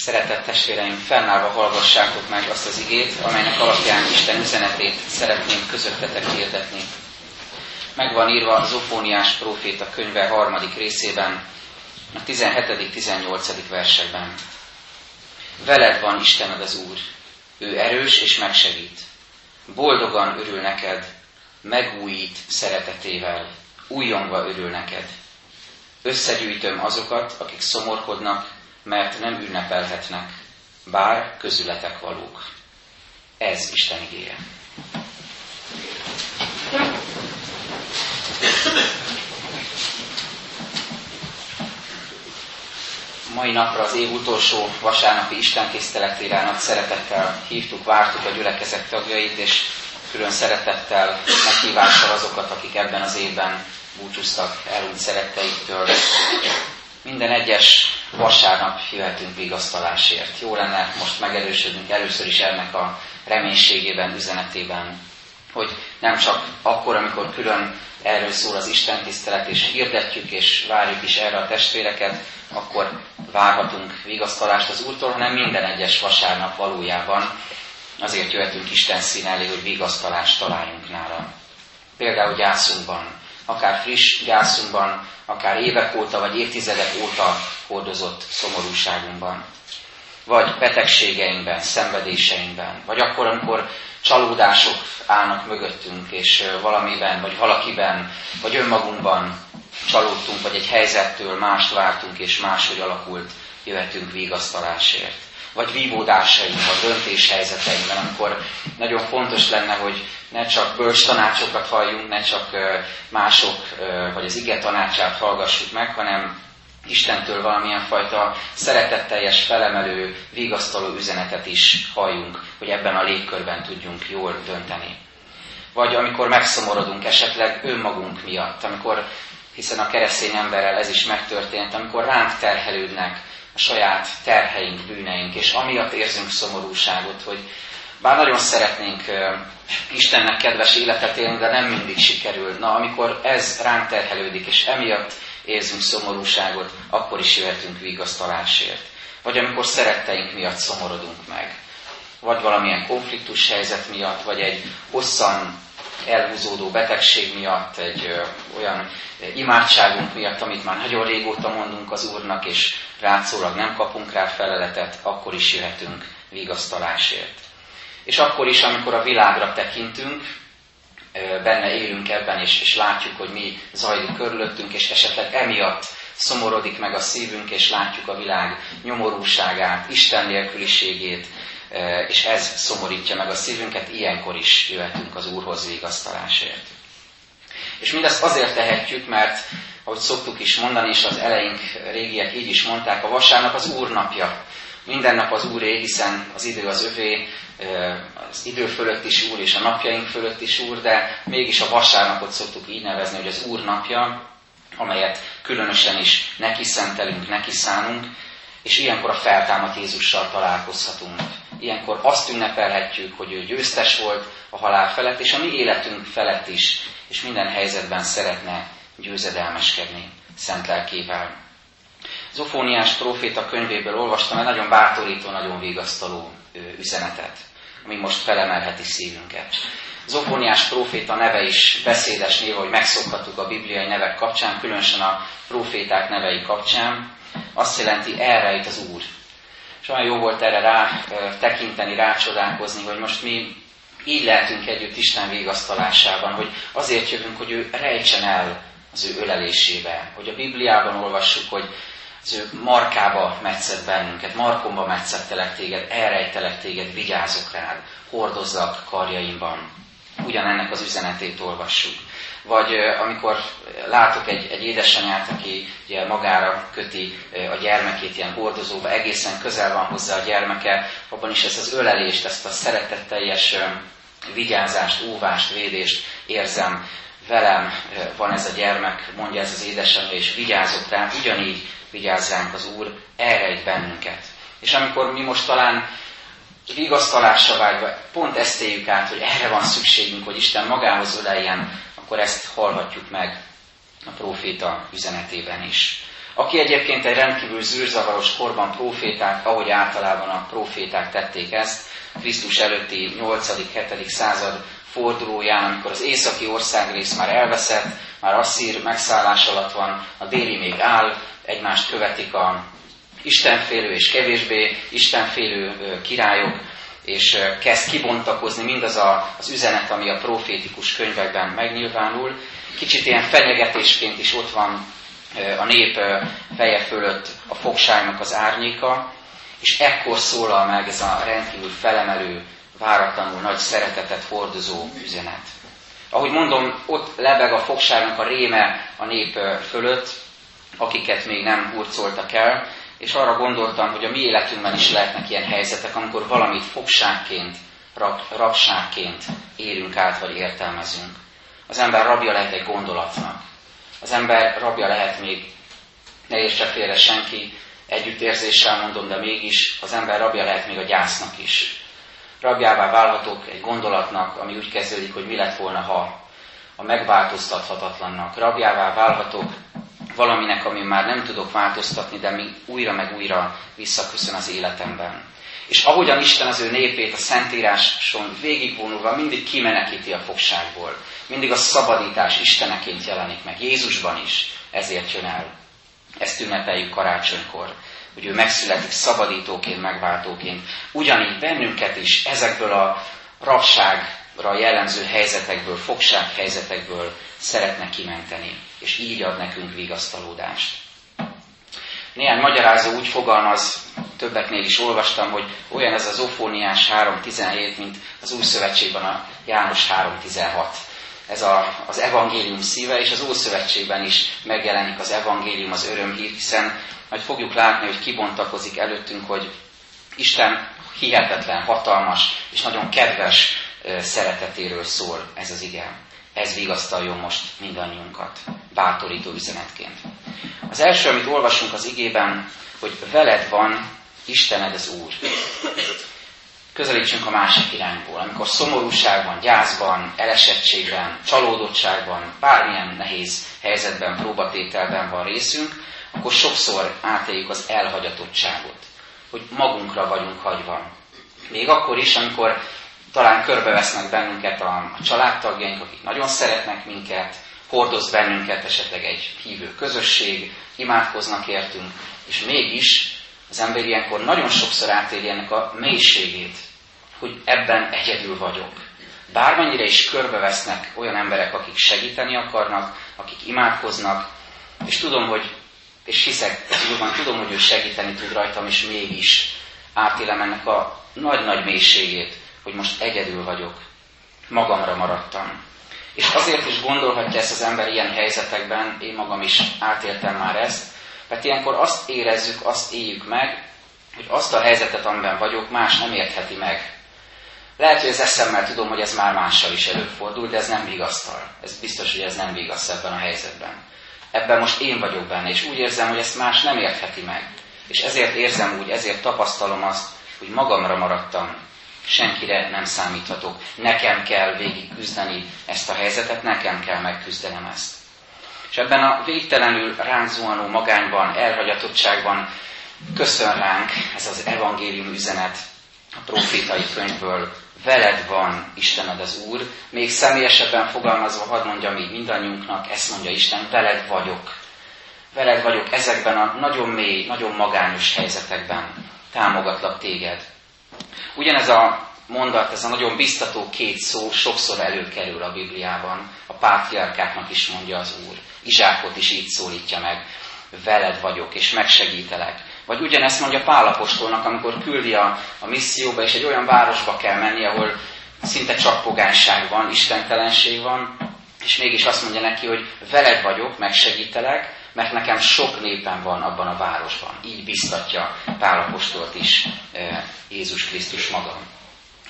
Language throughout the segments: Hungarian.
Szeretett testvéreim, fennállva hallgassátok meg azt az igét, amelynek alapján Isten üzenetét szeretném közöttetek hirdetni. Megvan írva az Zofóniás próféta könyve harmadik részében, a 17.-18. versekben. Veled van Istened az Úr, ő erős és megsegít. Boldogan örül neked, megújít szeretetével, újongva örül neked. Összegyűjtöm azokat, akik szomorkodnak, mert nem ünnepelhetnek, bár közületek valók. Ez Isten igéje. Mai napra az év utolsó vasárnapi Isten tiszteletére nagy szeretettel hívtuk, vártuk a gyülekezet tagjait, és külön szeretettel meghívással azokat, akik ebben az évben búcsúztak el úgy szeretteiktől. Minden egyes vasárnap jöhetünk vigasztalásért. Jó lenne most megerősödnünk először is ennek a reménységében, üzenetében, hogy nem csak akkor, amikor külön erről szól az Isten tisztelet, és hirdetjük, és várjuk is erre a testvéreket, akkor várhatunk vigasztalást az Úrtól, hanem minden egyes vasárnap valójában azért jöhetünk Isten szín elé, hogy vigasztalást találjunk nála. Például gyászunkban, akár friss gyászunkban, akár évek óta vagy évtizedek óta hordozott szomorúságunkban. Vagy betegségeinkben, szenvedéseinkben, vagy akkor, amikor csalódások állnak mögöttünk, és valamiben, vagy valakiben, vagy önmagunkban csalódtunk, vagy egy helyzettől mást vártunk, és máshogy alakult, jöhetünk vigasztalásért vagy vívódásainkban, döntéshelyzeteinkben, amikor nagyon fontos lenne, hogy ne csak bölcs tanácsokat halljunk, ne csak mások, vagy az ige tanácsát hallgassuk meg, hanem Istentől valamilyen fajta szeretetteljes, felemelő, vigasztaló üzenetet is halljunk, hogy ebben a légkörben tudjunk jól dönteni. Vagy amikor megszomorodunk esetleg önmagunk miatt, amikor, hiszen a keresztény emberrel ez is megtörtént, amikor ránk terhelődnek saját terheink, bűneink, és amiatt érzünk szomorúságot, hogy bár nagyon szeretnénk Istennek kedves életet élni, de nem mindig sikerül. Na, amikor ez ránk terhelődik, és emiatt érzünk szomorúságot, akkor is jöhetünk vigasztalásért. Vagy amikor szeretteink miatt szomorodunk meg. Vagy valamilyen konfliktus helyzet miatt, vagy egy hosszan elhúzódó betegség miatt, egy olyan imádságunk miatt, amit már nagyon régóta mondunk az Úrnak, és rátszólag nem kapunk rá feleletet, akkor is jöhetünk vigasztalásért. És akkor is, amikor a világra tekintünk, benne élünk ebben, és, és látjuk, hogy mi zajlik körülöttünk, és esetleg emiatt szomorodik meg a szívünk, és látjuk a világ nyomorúságát, Isten nélküliségét, és ez szomorítja meg a szívünket, ilyenkor is jöhetünk az Úrhoz vigasztalásért. És mindezt azért tehetjük, mert, ahogy szoktuk is mondani, és az eleink régiek így is mondták, a vasárnap az Úr napja. Minden nap az Úré, hiszen az idő az övé, az idő fölött is Úr, és a napjaink fölött is Úr, de mégis a vasárnapot szoktuk így nevezni, hogy az Úr napja, amelyet különösen is neki szentelünk, neki szánunk, és ilyenkor a feltámadt Jézussal találkozhatunk. Ilyenkor azt ünnepelhetjük, hogy ő győztes volt a halál felett, és a mi életünk felett is, és minden helyzetben szeretne győzedelmeskedni szent lelkével. Zofóniás próféta könyvéből olvastam egy nagyon bátorító, nagyon vigasztaló üzenetet, ami most felemelheti szívünket. Zofóniás próféta neve is beszédes név, hogy megszokhattuk a bibliai nevek kapcsán, különösen a próféták nevei kapcsán. Azt jelenti, elrejt az Úr. És olyan jó volt erre rá tekinteni, rácsodálkozni, hogy most mi így lehetünk együtt Isten végasztalásában, hogy azért jövünk, hogy ő rejtsen el az ő ölelésébe. Hogy a Bibliában olvassuk, hogy az ő markába metszett bennünket, markomba metszettelek téged, elrejtelek téged, vigyázok rád, hordozlak karjaimban. Ugyanennek az üzenetét olvassuk. Vagy amikor látok egy, egy édesanyát, aki ugye magára köti a gyermekét ilyen hordozóba, egészen közel van hozzá a gyermeke, abban is ezt az ölelést, ezt a szeretetteljes vigyázást, óvást, védést érzem. Velem van ez a gyermek, mondja ez az édesanyja, és vigyázok rá, ugyanígy vigyáz ránk az Úr, elrejt bennünket. És amikor mi most talán vigasztalásra vágyva pont ezt éljük át, hogy erre van szükségünk, hogy Isten magához öleljen, akkor ezt hallhatjuk meg a próféta üzenetében is. aki egyébként egy rendkívül zűrzavaros korban proféták, ahogy általában a proféták tették ezt, Krisztus előtti 8.-7. század fordulóján, amikor az északi országrész már elveszett, már asszír megszállás alatt van, a déli még áll, egymást követik a istenfélő és kevésbé istenfélő királyok, és kezd kibontakozni mindaz a, az üzenet, ami a profétikus könyvekben megnyilvánul. Kicsit ilyen fenyegetésként is ott van a nép feje fölött a fogságnak az árnyéka, és ekkor szólal meg ez a rendkívül felemelő, váratlanul nagy szeretetet hordozó üzenet. Ahogy mondom, ott lebeg a fogságnak a réme a nép fölött, akiket még nem hurcoltak el, és arra gondoltam, hogy a mi életünkben is lehetnek ilyen helyzetek, amikor valamit fogságként, rab, rabságként élünk át, vagy értelmezünk. Az ember rabja lehet egy gondolatnak. Az ember rabja lehet még, ne értse félre senki, együttérzéssel mondom, de mégis az ember rabja lehet még a gyásznak is. Rabjává válhatok egy gondolatnak, ami úgy kezdődik, hogy mi lett volna, ha a megváltoztathatatlannak. Rabjává válhatok valaminek, ami már nem tudok változtatni, de mi újra meg újra visszaköszön az életemben. És ahogyan Isten az ő népét a Szentíráson végigvonulva mindig kimenekíti a fogságból, mindig a szabadítás Isteneként jelenik meg, Jézusban is ezért jön el. Ezt ünnepeljük karácsonykor, hogy ő megszületik szabadítóként, megváltóként. Ugyanígy bennünket is ezekből a rabságra jellemző helyzetekből, helyzetekből szeretne kimenteni, és így ad nekünk vigasztalódást. Néhány magyarázó úgy fogalmaz, többeknél is olvastam, hogy olyan ez az Ofóniás 3.17, mint az Új Szövetségben a János 3.16. Ez a, az evangélium szíve, és az Ószövetségben is megjelenik az evangélium, az örömhír, hiszen majd fogjuk látni, hogy kibontakozik előttünk, hogy Isten hihetetlen, hatalmas és nagyon kedves szeretetéről szól ez az ige. Ez vigasztaljon most mindannyiunkat, bátorító üzenetként. Az első, amit olvasunk az igében, hogy veled van Istened az Úr. Közelítsünk a másik irányból. Amikor szomorúságban, gyászban, elesettségben, csalódottságban, bármilyen nehéz helyzetben, próbatételben van részünk, akkor sokszor átéljük az elhagyatottságot, hogy magunkra vagyunk hagyva. Még akkor is, amikor talán körbevesznek bennünket a, a családtagjaink, akik nagyon szeretnek minket, hordoz bennünket esetleg egy hívő közösség, imádkoznak értünk, és mégis az ember ilyenkor nagyon sokszor átéli ennek a mélységét, hogy ebben egyedül vagyok. Bármennyire is körbevesznek olyan emberek, akik segíteni akarnak, akik imádkoznak, és tudom, hogy, és hiszek, úrban tudom, hogy ő segíteni tud rajtam, és mégis átélem ennek a nagy-nagy mélységét, hogy most egyedül vagyok, magamra maradtam. És azért is gondolhatja ezt az ember ilyen helyzetekben, én magam is átéltem már ezt, mert ilyenkor azt érezzük, azt éljük meg, hogy azt a helyzetet, amiben vagyok, más nem értheti meg. Lehet, hogy az eszemmel tudom, hogy ez már mással is előfordul, de ez nem vigasztal. Ez biztos, hogy ez nem vigaszt ebben a helyzetben. Ebben most én vagyok benne, és úgy érzem, hogy ezt más nem értheti meg. És ezért érzem úgy, ezért tapasztalom azt, hogy magamra maradtam, senkire nem számíthatok. Nekem kell végig küzdeni ezt a helyzetet, nekem kell megküzdenem ezt. És ebben a végtelenül ránk zuhanó magányban, elhagyatottságban köszön ránk ez az evangélium üzenet a profétai könyvből. Veled van Istened az Úr. Még személyesebben fogalmazva hadd mondjam így mindannyiunknak, ezt mondja Isten, veled vagyok. Veled vagyok ezekben a nagyon mély, nagyon magányos helyzetekben. Támogatlak téged. Ugyanez a mondat, ez a nagyon biztató két szó sokszor előkerül a Bibliában. A pátriárkáknak is mondja az Úr. Izsákot is így szólítja meg. Veled vagyok, és megsegítelek. Vagy ugyanezt mondja Pálapostolnak, amikor küldi a, a misszióba, és egy olyan városba kell menni, ahol szinte csak pogányság van, istentelenség van, és mégis azt mondja neki, hogy veled vagyok, megsegítelek, mert nekem sok népem van abban a városban. Így biztatja Pálapostolt is e, Jézus Krisztus maga.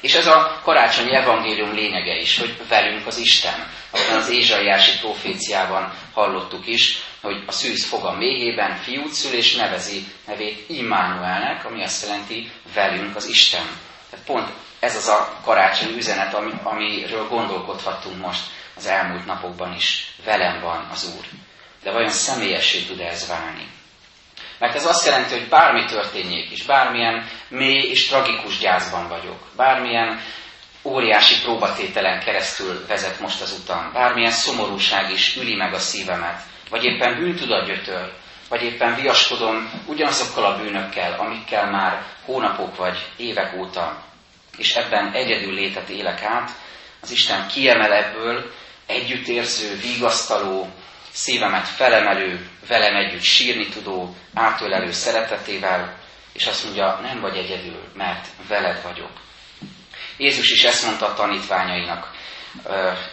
És ez a karácsonyi evangélium lényege is, hogy velünk az Isten. Aztán az Ézsaiási proféciában hallottuk is, hogy a szűz fog a méhében fiút szül, és nevezi nevét Immanuelnek, ami azt jelenti velünk az Isten. Tehát pont ez az a karácsonyi üzenet, ami, amiről gondolkodhattunk most az elmúlt napokban is. Velem van az Úr. De vajon személyessé tud ez válni? Mert ez azt jelenti, hogy bármi történjék is, bármilyen mély és tragikus gyászban vagyok, bármilyen óriási próbatételen keresztül vezet most az utam, bármilyen szomorúság is üli meg a szívemet, vagy éppen bűntudat gyötör, vagy éppen viaskodom ugyanazokkal a bűnökkel, amikkel már hónapok vagy évek óta, és ebben egyedül létet élek át, az Isten kiemel ebből együttérző, vigasztaló, szívemet felemelő, velem együtt sírni tudó, átölelő szeretetével, és azt mondja, nem vagy egyedül, mert veled vagyok. Jézus is ezt mondta a tanítványainak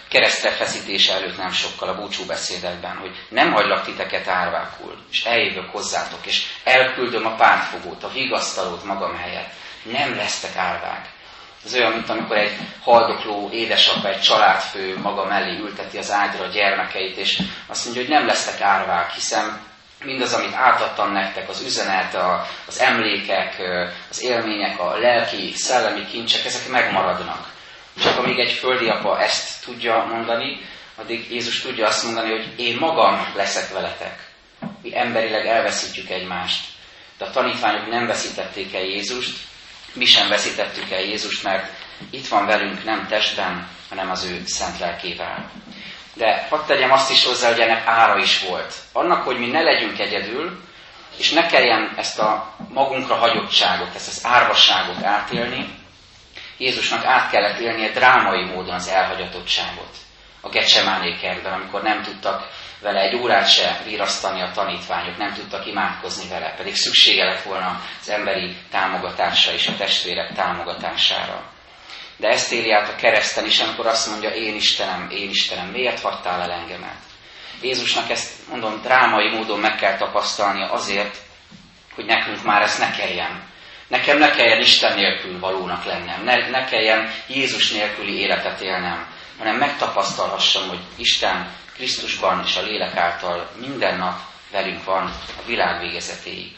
keresztre feszítése előtt nem sokkal a búcsú beszédekben, hogy nem hagylak titeket árvákul, és eljövök hozzátok, és elküldöm a pártfogót, a vigasztalót magam helyett. Nem lesztek árvák. Ez olyan, mint amikor egy haldokló édesapa, egy családfő maga mellé ülteti az ágyra a gyermekeit, és azt mondja, hogy nem lesztek árvák, hiszen mindaz, amit átadtam nektek, az üzenet, az emlékek, az élmények, a lelki, szellemi kincsek, ezek megmaradnak. Csak amíg egy földi apa ezt tudja mondani, addig Jézus tudja azt mondani, hogy én magam leszek veletek. Mi emberileg elveszítjük egymást. De a tanítványok nem veszítették el Jézust, mi sem veszítettük el Jézust, mert itt van velünk nem testben, hanem az ő szent lelkével. De hadd tegyem azt is hozzá, hogy ennek ára is volt. Annak, hogy mi ne legyünk egyedül, és ne kelljen ezt a magunkra hagyottságot, ezt az árvasságot átélni, Jézusnak át kellett élnie drámai módon az elhagyatottságot. A Gecsemáné kertben, amikor nem tudtak vele egy órát se virasztani a tanítványok, nem tudtak imádkozni vele, pedig szüksége lett volna az emberi támogatásra és a testvérek támogatására. De ezt éli át a kereszten is, amikor azt mondja, én Istenem, én Istenem, miért hagytál el engemet? Jézusnak ezt, mondom, drámai módon meg kell tapasztalnia azért, hogy nekünk már ezt ne kelljen. Nekem ne kelljen Isten nélkül valónak lennem, ne, ne kelljen Jézus nélküli életet élnem, hanem megtapasztalhassam, hogy Isten Krisztusban és a lélek által minden nap velünk van a világ végezetéig.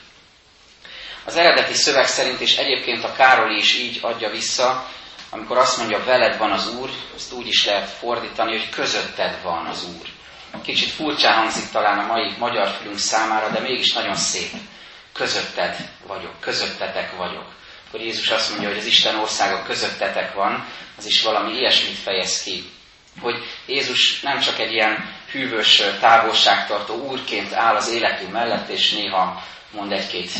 Az eredeti szöveg szerint, és egyébként a Károli is így adja vissza, amikor azt mondja, veled van az Úr, ezt úgy is lehet fordítani, hogy közötted van az Úr. Kicsit furcsán hangzik talán a mai magyar fülünk számára, de mégis nagyon szép. Közötted vagyok, közöttetek vagyok. Akkor Jézus azt mondja, hogy az Isten országa közöttetek van, az is valami ilyesmit fejez ki, hogy Jézus nem csak egy ilyen hűvös, távolságtartó úrként áll az életünk mellett, és néha mond egy-két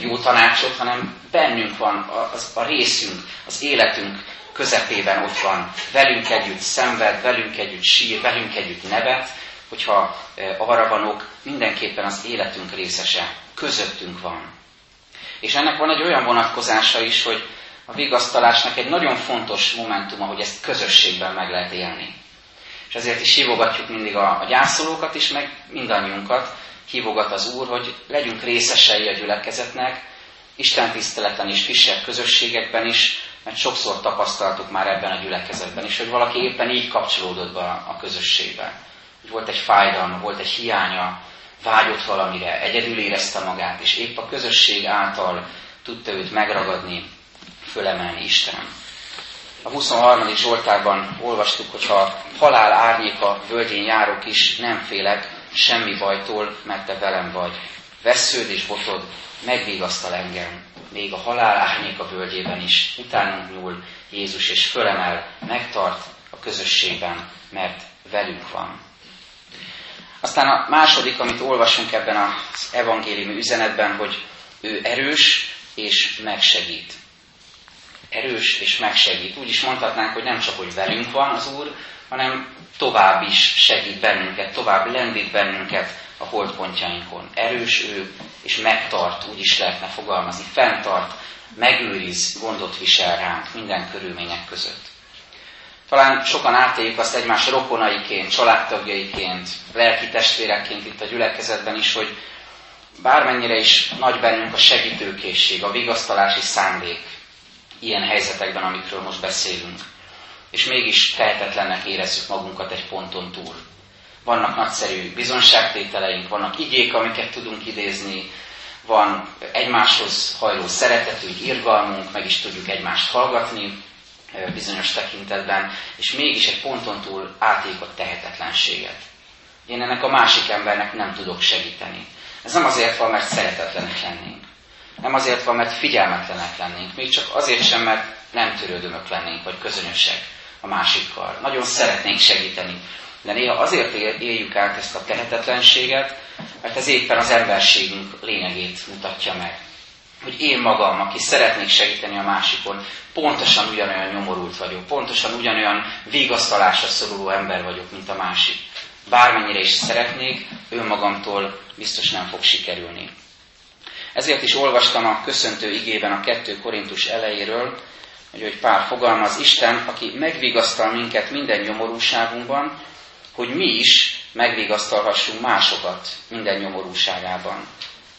jó tanácsot, hanem bennünk van az, a részünk, az életünk közepében ott van, velünk együtt szenved, velünk együtt sír, velünk együtt nevet, hogyha arra vanok, mindenképpen az életünk részese, közöttünk van. És ennek van egy olyan vonatkozása is, hogy a vigasztalásnak egy nagyon fontos momentuma, hogy ezt közösségben meg lehet élni. És ezért is hívogatjuk mindig a, a gyászolókat is, meg mindannyiunkat, hívogat az Úr, hogy legyünk részesei a gyülekezetnek, Isten tiszteleten is, kisebb közösségekben is, mert sokszor tapasztaltuk már ebben a gyülekezetben is, hogy valaki éppen így kapcsolódott be a közösségbe. Hogy volt egy fájdalma, volt egy hiánya, vágyott valamire, egyedül érezte magát, és épp a közösség által tudta őt megragadni, fölemelni Isten. A 23. Zsoltárban olvastuk, hogy ha halál árnyéka völgyén járok is, nem félek semmi bajtól, mert te velem vagy. Vesződ és botod megvigasztal engem. Még a halál árnyéka völgyében is utánunk nyúl Jézus, és fölemel, megtart a közösségben, mert velünk van. Aztán a második, amit olvasunk ebben az evangéliumi üzenetben, hogy ő erős és megsegít erős és megsegít. Úgy is mondhatnánk, hogy nem csak, hogy velünk van az Úr, hanem tovább is segít bennünket, tovább lendít bennünket a holdpontjainkon. Erős ő, és megtart, úgy is lehetne fogalmazni, fenntart, megőriz, gondot visel ránk minden körülmények között. Talán sokan átéljük azt egymás rokonaiként, családtagjaiként, lelki testvérekként itt a gyülekezetben is, hogy bármennyire is nagy bennünk a segítőkészség, a vigasztalási szándék, ilyen helyzetekben, amikről most beszélünk. És mégis tehetetlennek érezzük magunkat egy ponton túl. Vannak nagyszerű bizonságtételeink, vannak igék, amiket tudunk idézni, van egymáshoz hajló szeretetünk, irgalmunk, meg is tudjuk egymást hallgatni bizonyos tekintetben, és mégis egy ponton túl átékot tehetetlenséget. Én ennek a másik embernek nem tudok segíteni. Ez nem azért van, mert szeretetlenek lennénk. Nem azért van, mert figyelmetlenek lennénk. Még csak azért sem, mert nem törődömök lennénk, vagy közönösek a másikkal. Nagyon szeretnénk segíteni. De néha azért éljük át ezt a tehetetlenséget, mert ez éppen az emberségünk lényegét mutatja meg. Hogy én magam, aki szeretnék segíteni a másikon, pontosan ugyanolyan nyomorult vagyok, pontosan ugyanolyan vigasztalásra szoruló ember vagyok, mint a másik. Bármennyire is szeretnék, önmagamtól biztos nem fog sikerülni. Ezért is olvastam a köszöntő igében a 2 Korintus elejéről, hogy, hogy Pál fogalmaz, Isten, aki megvigasztal minket minden nyomorúságunkban, hogy mi is megvigasztalhassunk másokat minden nyomorúságában.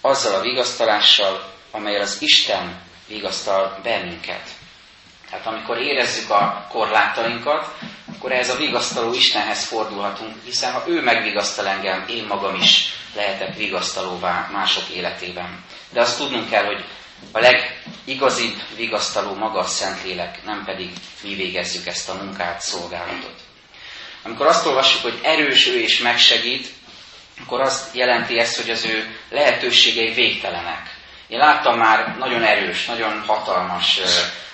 Azzal a vigasztalással, amelyel az Isten vigasztal bennünket. Tehát amikor érezzük a korlátainkat, akkor ehhez a vigasztaló Istenhez fordulhatunk, hiszen ha ő megvigasztal engem, én magam is lehetek vigasztalóvá mások életében. De azt tudnunk kell, hogy a legigazibb vigasztaló maga a Szentlélek, nem pedig mi végezzük ezt a munkát, szolgálatot. Amikor azt olvassuk, hogy erős ő és megsegít, akkor azt jelenti ezt, hogy az ő lehetőségei végtelenek. Én láttam már nagyon erős, nagyon hatalmas,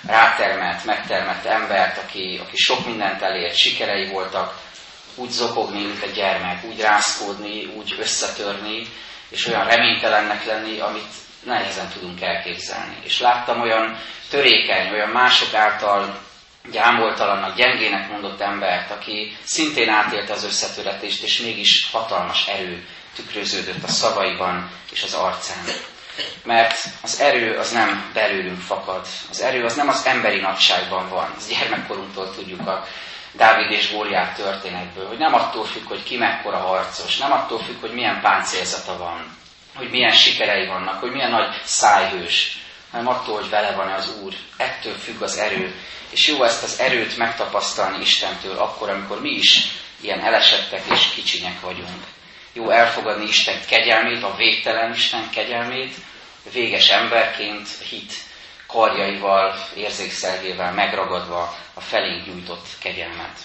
rátermelt, megtermelt embert, aki, aki sok mindent elért, sikerei voltak, úgy zokogni, mint egy gyermek, úgy rázkódni, úgy összetörni, és olyan reménytelennek lenni, amit nehezen tudunk elképzelni. És láttam olyan törékeny, olyan mások által gyámoltalannak, gyengének mondott embert, aki szintén átélte az összetöretést, és mégis hatalmas erő tükröződött a szavaiban és az arcán. Mert az erő az nem belőlünk fakad. Az erő az nem az emberi nagyságban van. Ez gyermekkorunktól tudjuk a Dávid és Góliát történetből, hogy nem attól függ, hogy ki mekkora harcos, nem attól függ, hogy milyen páncélzata van, hogy milyen sikerei vannak, hogy milyen nagy szájhős, hanem attól, hogy vele van az Úr. Ettől függ az erő. És jó ezt az erőt megtapasztalni Istentől akkor, amikor mi is ilyen elesettek és kicsinyek vagyunk. Jó elfogadni Isten kegyelmét, a végtelen Isten kegyelmét, véges emberként, hit karjaival, érzékszergével megragadva a felénk nyújtott kegyelmet.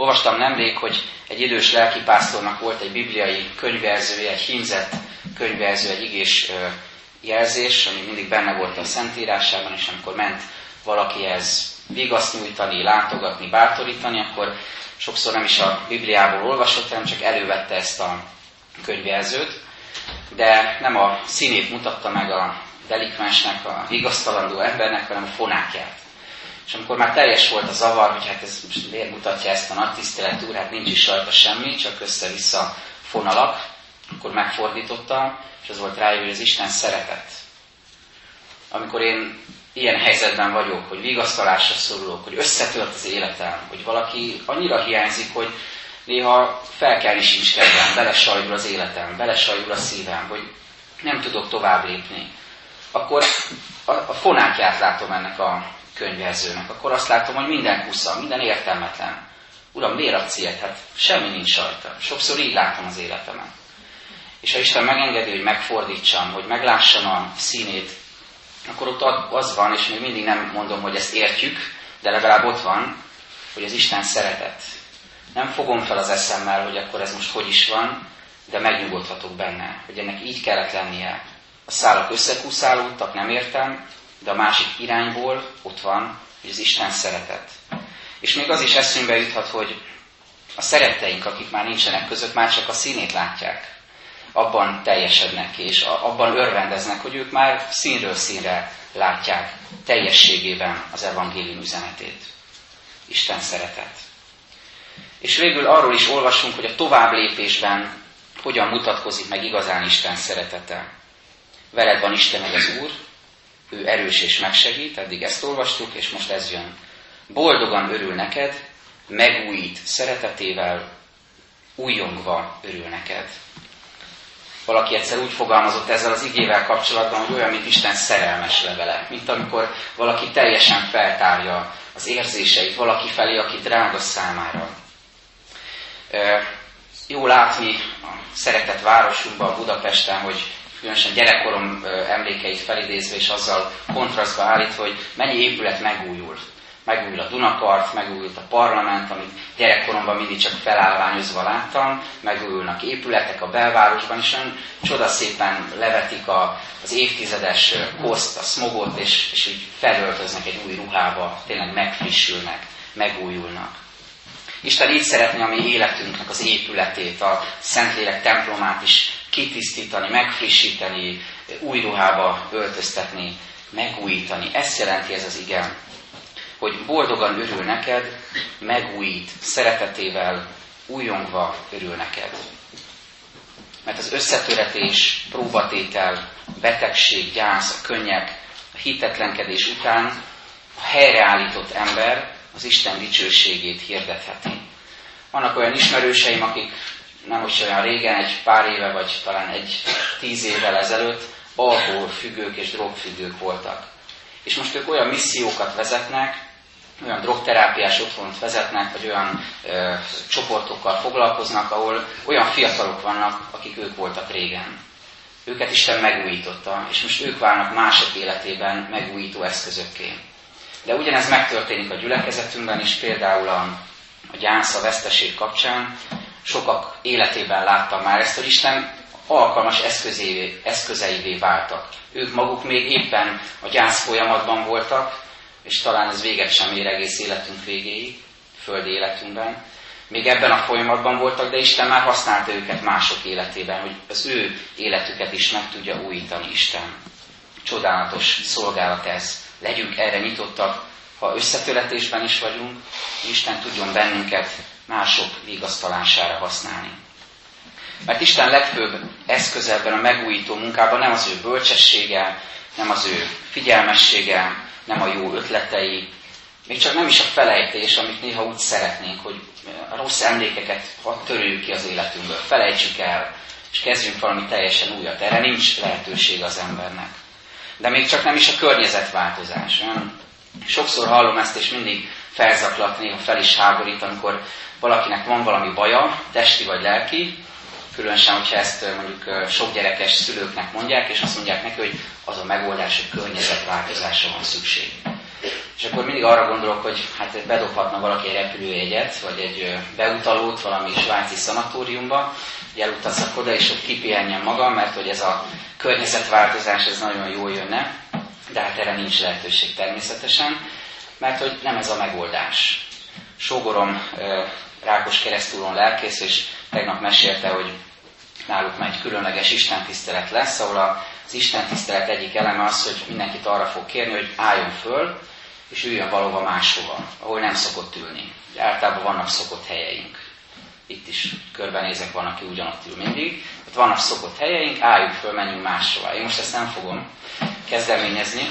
Olvastam nemrég, hogy egy idős lelkipásztornak volt egy bibliai könyvelzője, egy hímzett könyvelző, egy igés jelzés, ami mindig benne volt a Szentírásában, és amikor ment valakihez vigaszt nyújtani, látogatni, bátorítani, akkor sokszor nem is a Bibliából olvasott, hanem csak elővette ezt a könyvjelzőt, de nem a színét mutatta meg a delikvensnek, a vigasztalandó embernek, hanem a fonákját. És amikor már teljes volt a zavar, hogy hát ez most miért mutatja ezt a nagy tisztelet úr, hát nincs is rajta semmi, csak össze-vissza fonalak, akkor megfordította, és az volt rájövő, hogy az Isten szeretett. Amikor én ilyen helyzetben vagyok, hogy vigasztalásra szorulok, hogy összetört az életem, hogy valaki annyira hiányzik, hogy néha felkelni sincs kedvem, belesajul az életem, belesajul a szívem, hogy nem tudok tovább lépni, akkor a, a fonákját látom ennek a könyvezőnek. Akkor azt látom, hogy minden kusza, minden értelmetlen. Uram, miért adsz ilyet? Hát semmi nincs rajta. Sokszor így látom az életemet. És ha Isten megengedi, hogy megfordítsam, hogy meglássam a színét, akkor ott az van, és még mindig nem mondom, hogy ezt értjük, de legalább ott van, hogy az Isten szeretet. Nem fogom fel az eszemmel, hogy akkor ez most hogy is van, de megnyugodhatok benne, hogy ennek így kellett lennie. A szálak összekúszálódtak, nem értem, de a másik irányból ott van, hogy az Isten szeretet. És még az is eszünkbe juthat, hogy a szeretteink, akik már nincsenek között, már csak a színét látják abban teljesednek ki, és abban örvendeznek, hogy ők már színről színre látják teljességében az evangélium üzenetét. Isten szeretet. És végül arról is olvasunk, hogy a tovább lépésben hogyan mutatkozik meg igazán Isten szeretete. Veled van Isten az Úr, ő erős és megsegít, eddig ezt olvastuk, és most ez jön. Boldogan örül neked, megújít szeretetével, újongva örül neked valaki egyszer úgy fogalmazott ezzel az igével kapcsolatban, hogy olyan, mint Isten szerelmes levele. Mint amikor valaki teljesen feltárja az érzéseit valaki felé, aki drága számára. Jó látni a szeretett városunkban, Budapesten, hogy különösen gyerekkorom emlékeit felidézve és azzal kontrasztba állítva, hogy mennyi épület megújul. megújul a Dunapart, megújult a parlament, amit gyerekkoromban mindig csak felállványozva láttam, megújulnak épületek a belvárosban, és olyan csodaszépen levetik a, az évtizedes koszt, a smogot, és, és így felöltöznek egy új ruhába, tényleg megfrissülnek, megújulnak. Isten így szeretné a mi életünknek az épületét, a Szentlélek templomát is kitisztítani, megfrissíteni, új ruhába öltöztetni, megújítani. Ezt jelenti ez az igen hogy boldogan örül neked, megújít, szeretetével, újongva örül neked. Mert az összetöretés, próbatétel, betegség, gyász, a könnyek, a hitetlenkedés után a helyreállított ember az Isten dicsőségét hirdetheti. Vannak olyan ismerőseim, akik nem is olyan régen, egy pár éve, vagy talán egy tíz évvel ezelőtt alkoholfüggők és drogfüggők voltak. És most ők olyan missziókat vezetnek, olyan drogterápiás otthont vezetnek, vagy olyan ö, csoportokkal foglalkoznak, ahol olyan fiatalok vannak, akik ők voltak régen. Őket Isten megújította, és most ők válnak mások életében megújító eszközökké. De ugyanez megtörténik a gyülekezetünkben is, például a, a gyász, a veszteség kapcsán. Sokak életében láttam már ezt, hogy Isten alkalmas eszközeivé, eszközeivé váltak. Ők maguk még éppen a gyász folyamatban voltak, és talán ez véget sem ér egész életünk végéig, földi életünkben. Még ebben a folyamatban voltak, de Isten már használta őket mások életében, hogy az ő életüket is meg tudja újítani Isten. Csodálatos szolgálat ez. Legyünk erre nyitottak, ha összetöletésben is vagyunk, Isten tudjon bennünket mások vigasztalására használni. Mert Isten legfőbb eszköze ebben a megújító munkában nem az ő bölcsessége, nem az ő figyelmessége, nem a jó ötletei, még csak nem is a felejtés, amit néha úgy szeretnénk, hogy a rossz emlékeket hadd törőjük ki az életünkből, felejtsük el, és kezdjünk valami teljesen újat. Erre nincs lehetőség az embernek. De még csak nem is a környezetváltozás. Nem? Sokszor hallom ezt, és mindig felzaklat, néha fel is háborít, amikor valakinek van valami baja, testi vagy lelki, különösen, hogyha ezt mondjuk sok gyerekes szülőknek mondják, és azt mondják neki, hogy az a megoldás, hogy környezetváltozásra van szükség. És akkor mindig arra gondolok, hogy hát bedobhatna valaki egy repülőjegyet, vagy egy beutalót valami svájci szanatóriumba, hogy elutazak oda, és ott kipihenjem magam, mert hogy ez a környezetváltozás ez nagyon jól jönne, de hát erre nincs lehetőség természetesen, mert hogy nem ez a megoldás. Sógorom Rákos keresztúron lelkész, és tegnap mesélte, hogy náluk már egy különleges istentisztelet lesz, ahol az istentisztelet egyik eleme az, hogy mindenkit arra fog kérni, hogy álljon föl, és üljön valóban máshova, ahol nem szokott ülni. Általában vannak szokott helyeink. Itt is körbenézek, van, aki ugyanott ül mindig. Ott vannak szokott helyeink, álljunk föl, menjünk máshova. Én most ezt nem fogom kezdeményezni.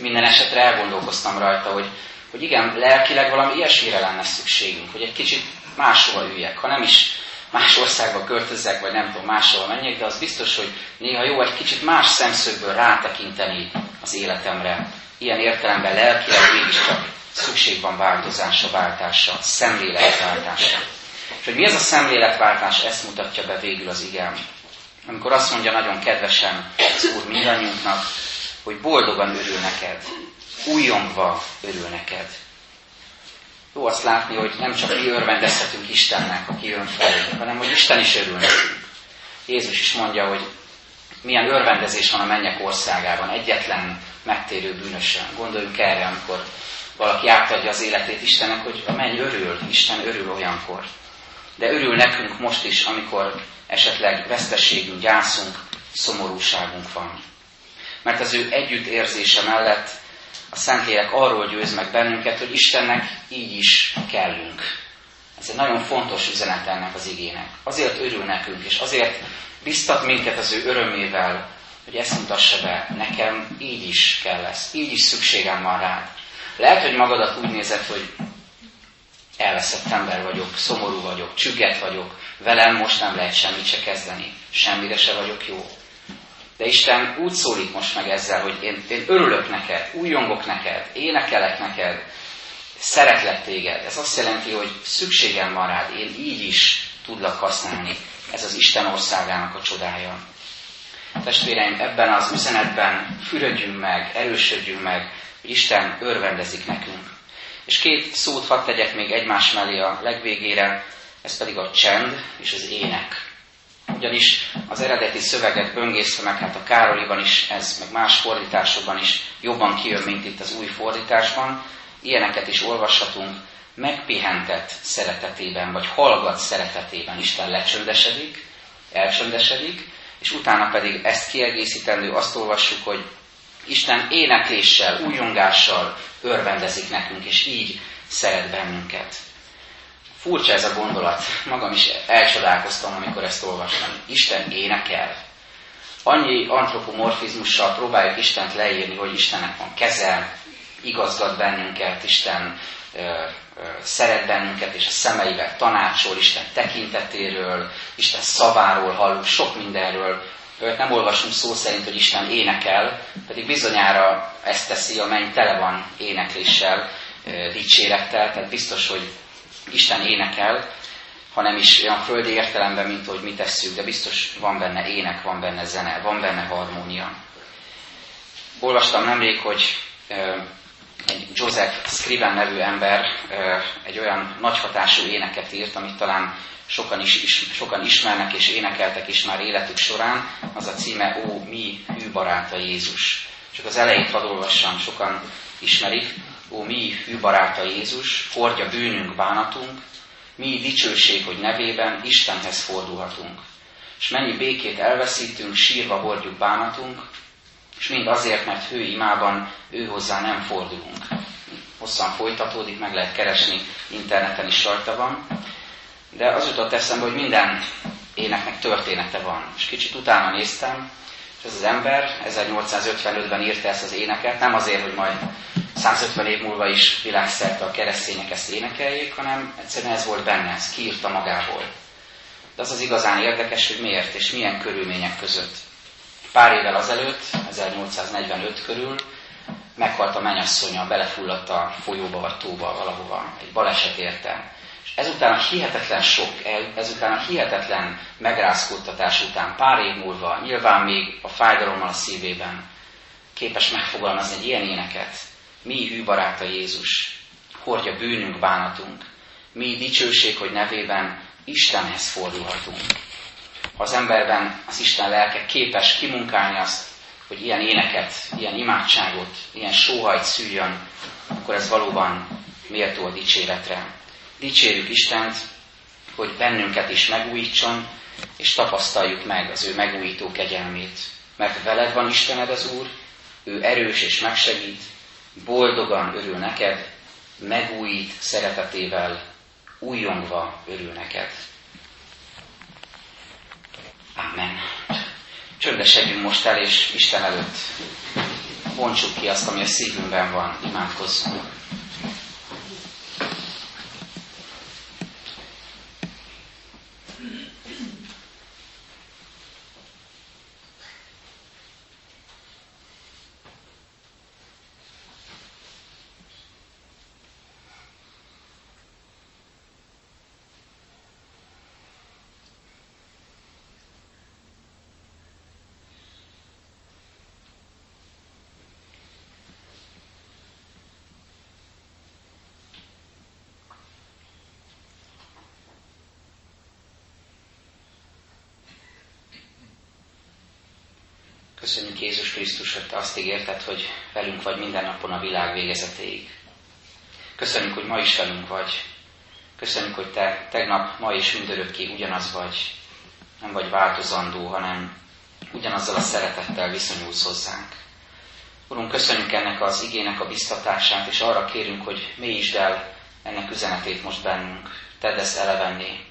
Minden esetre elgondolkoztam rajta, hogy, hogy igen, lelkileg valami ilyesmire lenne szükségünk, hogy egy kicsit máshova üljek, ha nem is más országba költözzek, vagy nem tudom, máshova menjek, de az biztos, hogy néha jó egy kicsit más szemszögből rátekinteni az életemre. Ilyen értelemben lelkileg mégiscsak szükség van változásra, váltásra, szemléletváltásra. És hogy mi ez a szemléletváltás, ezt mutatja be végül az igen. Amikor azt mondja nagyon kedvesen az Úr mindannyiunknak, hogy boldogan örül neked, újongva örül neked. Jó azt látni, hogy nem csak mi örvendezhetünk Istennek, aki jön felé, hanem hogy Isten is örül nekünk. Jézus is mondja, hogy milyen örvendezés van a mennyek országában, egyetlen megtérő bűnösen. Gondoljunk erre, amikor valaki átadja az életét Istennek, hogy a menny örül, Isten örül olyankor. De örül nekünk most is, amikor esetleg veszteségünk, gyászunk, szomorúságunk van. Mert az ő együttérzése mellett a Szentlélek arról győz meg bennünket, hogy Istennek így is kellünk. Ez egy nagyon fontos üzenet ennek az igének. Azért örül nekünk, és azért biztat minket az ő örömével, hogy ezt mutassa be, nekem így is kell lesz, így is szükségem van rád. Lehet, hogy magadat úgy nézed, hogy elveszett ember vagyok, szomorú vagyok, csügget vagyok, velem most nem lehet semmit se kezdeni, semmire se vagyok jó. De Isten úgy szólít most meg ezzel, hogy én, én örülök neked, újongok neked, énekelek neked, szeretlek téged. Ez azt jelenti, hogy szükségem van rád, én így is tudlak használni. Ez az Isten országának a csodája. Testvéreim, ebben az üzenetben fürödjünk meg, erősödjünk meg, hogy Isten örvendezik nekünk. És két szót hadd tegyek még egymás mellé a legvégére, ez pedig a csend és az ének. Ugyanis az eredeti szöveget böngészve meg, hát a Károliban is, ez meg más fordításokban is jobban kijön, mint itt az új fordításban. Ilyeneket is olvashatunk, megpihentett szeretetében, vagy hallgat szeretetében Isten lecsöndesedik, elcsöndesedik, és utána pedig ezt kiegészítendő azt olvassuk, hogy Isten énekléssel, újongással örvendezik nekünk, és így szeret bennünket. Furcsa ez a gondolat. Magam is elcsodálkoztam, amikor ezt olvastam. Isten énekel. Annyi antropomorfizmussal próbáljuk Istent leírni, hogy Istennek van keze, igazgat bennünket, Isten ö, ö, szeret bennünket, és a szemeivel tanácsol, Isten tekintetéről, Isten szaváról hallunk, sok mindenről. Őt nem olvasunk szó szerint, hogy Isten énekel, pedig bizonyára ezt teszi, a menny tele van énekléssel, dicsérettel, tehát biztos, hogy Isten énekel, hanem is olyan földi értelemben, mint hogy mi tesszük, de biztos van benne ének, van benne zene, van benne harmónia. Olvastam nemrég, hogy egy Joseph Scriven nevű ember egy olyan nagy éneket írt, amit talán sokan, is, is, sokan ismernek és énekeltek is már életük során, az a címe Ó, mi hű baráta Jézus. Csak az elejét hadd olvassam, sokan ismerik. Ó, mi hű baráta Jézus, hordja bűnünk, bánatunk, mi dicsőség, hogy nevében Istenhez fordulhatunk. És mennyi békét elveszítünk, sírva hordjuk bánatunk, és mind azért, mert hő imában ő hozzá nem fordulunk. Hosszan folytatódik, meg lehet keresni, interneten is rajta van. De az jutott eszembe, hogy minden éneknek története van. És kicsit utána néztem, és ez az ember 1855-ben írta ezt az éneket, nem azért, hogy majd 150 év múlva is világszerte a keresztények ezt énekeljék, hanem egyszerűen ez volt benne, ez kiírta magából. De az az igazán érdekes, hogy miért és milyen körülmények között. Pár évvel azelőtt, 1845 körül, meghalt a mennyasszonya, belefulladt a folyóba vagy tóba valahova, egy baleset érte. És ezután a hihetetlen sok, ezután a hihetetlen megrázkódtatás után, pár év múlva, nyilván még a fájdalommal a szívében, képes megfogalmazni egy ilyen éneket, mi hű baráta Jézus, hordja bűnünk, bánatunk. Mi dicsőség, hogy nevében Istenhez fordulhatunk. Ha az emberben az Isten lelke képes kimunkálni azt, hogy ilyen éneket, ilyen imádságot, ilyen sóhajt szüljön, akkor ez valóban méltó a dicséretre. Dicsérjük Istent, hogy bennünket is megújítson, és tapasztaljuk meg az ő megújító kegyelmét. Mert veled van Istened az Úr, ő erős és megsegít, boldogan örül neked, megújít szeretetével, újongva örül neked. Amen. Csöndesedjünk most el, és Isten előtt bontsuk ki azt, ami a szívünkben van, imádkozzunk. Köszönjük Jézus Krisztus, hogy Te azt ígérted, hogy velünk vagy minden napon a világ végezetéig. Köszönjük, hogy ma is velünk vagy. Köszönjük, hogy Te tegnap, ma és mindörökké ugyanaz vagy. Nem vagy változandó, hanem ugyanazzal a szeretettel viszonyulsz hozzánk. Urunk, köszönjük ennek az igének a biztatását, és arra kérünk, hogy mélyítsd el ennek üzenetét most bennünk. Tedd ezt elevenni.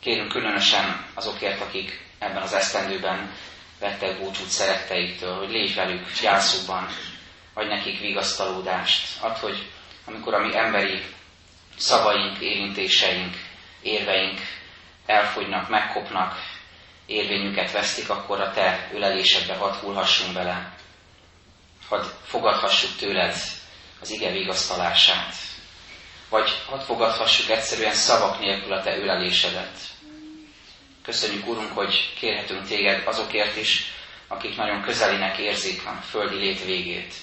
Kérünk különösen azokért, akik ebben az esztendőben vettek búcsút szeretteiktől, hogy légy velük gyászukban, adj nekik vigasztalódást. Add, hogy amikor a mi emberi szavaink, érintéseink, érveink elfogynak, megkopnak, érvényüket vesztik, akkor a Te ölelésedbe hadd hullhassunk bele. Hadd fogadhassuk tőled az ige vigasztalását. Vagy hadd fogadhassuk egyszerűen szavak nélkül a Te ölelésedet. Köszönjük, Úrunk, hogy kérhetünk Téged azokért is, akik nagyon közelinek érzik a földi lét végét.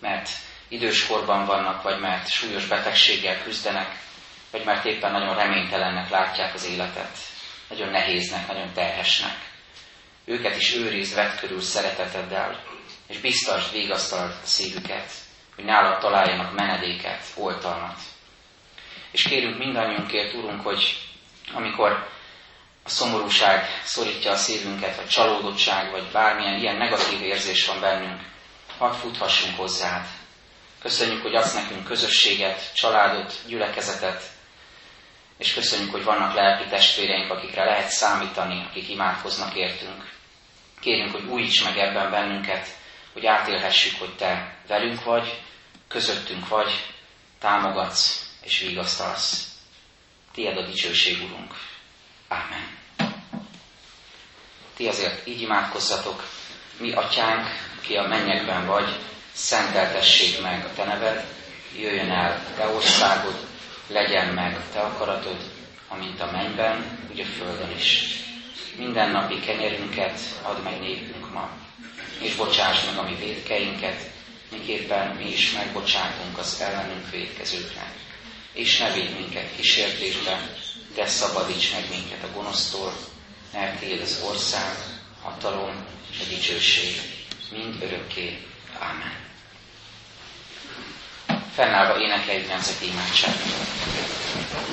Mert időskorban vannak, vagy mert súlyos betegséggel küzdenek, vagy mert éppen nagyon reménytelennek látják az életet, nagyon nehéznek, nagyon terhesnek. Őket is őrizd, vedd körül szereteteddel, és biztasd, végasztald a szívüket, hogy nálad találjanak menedéket, oltalmat. És kérünk mindannyiunkért, Urunk, hogy amikor a szomorúság szorítja a szívünket, vagy csalódottság, vagy bármilyen ilyen negatív érzés van bennünk, hadd futhassunk hozzád. Köszönjük, hogy adsz nekünk közösséget, családot, gyülekezetet, és köszönjük, hogy vannak lelki testvéreink, akikre lehet számítani, akik imádkoznak értünk. Kérünk, hogy újíts meg ebben bennünket, hogy átélhessük, hogy Te velünk vagy, közöttünk vagy, támogatsz és vigasztalsz. Tied a dicsőség, Urunk. Ámen. Ti azért így imádkozzatok, mi atyánk, ki a mennyekben vagy, szenteltessék meg a te neved, jöjjön el te országod, legyen meg a te akaratod, amint a mennyben, úgy a földön is. Minden napi kenyerünket add meg nékünk ma, és bocsáss meg a mi védkeinket, miképpen mi is megbocsátunk az ellenünk védkezőknek. És ne védj minket kísértésbe, de szabadíts meg minket a gonosztól, Tiéd az ország, hatalom a dicsőség, mind örökké. Ámen. Fennállva énekeljük nemzeti imádságot.